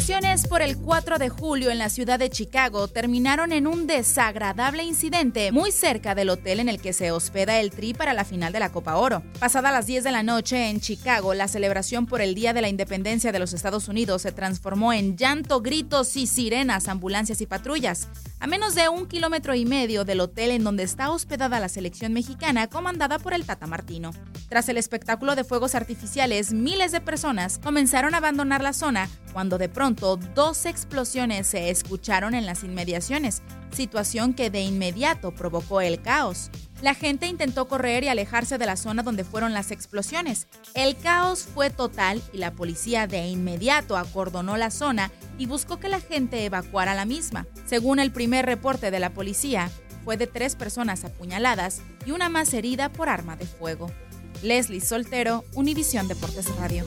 Celebraciones por el 4 de julio en la ciudad de Chicago terminaron en un desagradable incidente muy cerca del hotel en el que se hospeda el Tri para la final de la Copa Oro. Pasada las 10 de la noche en Chicago, la celebración por el Día de la Independencia de los Estados Unidos se transformó en llanto, gritos y sirenas, ambulancias y patrullas. A menos de un kilómetro y medio del hotel en donde está hospedada la selección mexicana comandada por el Tata Martino. Tras el espectáculo de fuegos artificiales, miles de personas comenzaron a abandonar la zona cuando de pronto dos explosiones se escucharon en las inmediaciones, situación que de inmediato provocó el caos. La gente intentó correr y alejarse de la zona donde fueron las explosiones. El caos fue total y la policía de inmediato acordonó la zona y buscó que la gente evacuara la misma. Según el primer reporte de la policía, fue de tres personas apuñaladas y una más herida por arma de fuego. Leslie Soltero, Univisión Deportes Radio.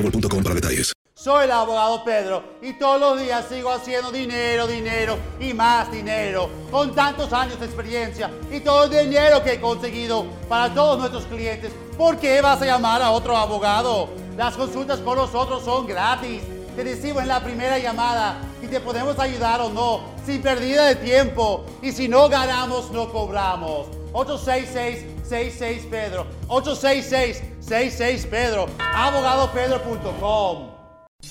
Soy el abogado Pedro y todos los días sigo haciendo dinero, dinero y más dinero. Con tantos años de experiencia y todo el dinero que he conseguido para todos nuestros clientes, ¿por qué vas a llamar a otro abogado? Las consultas con nosotros son gratis. Te decimos en la primera llamada y te podemos ayudar o no, sin pérdida de tiempo. Y si no ganamos, no cobramos. 866-66 Pedro. 866-66 Pedro. Abogadopedro.com.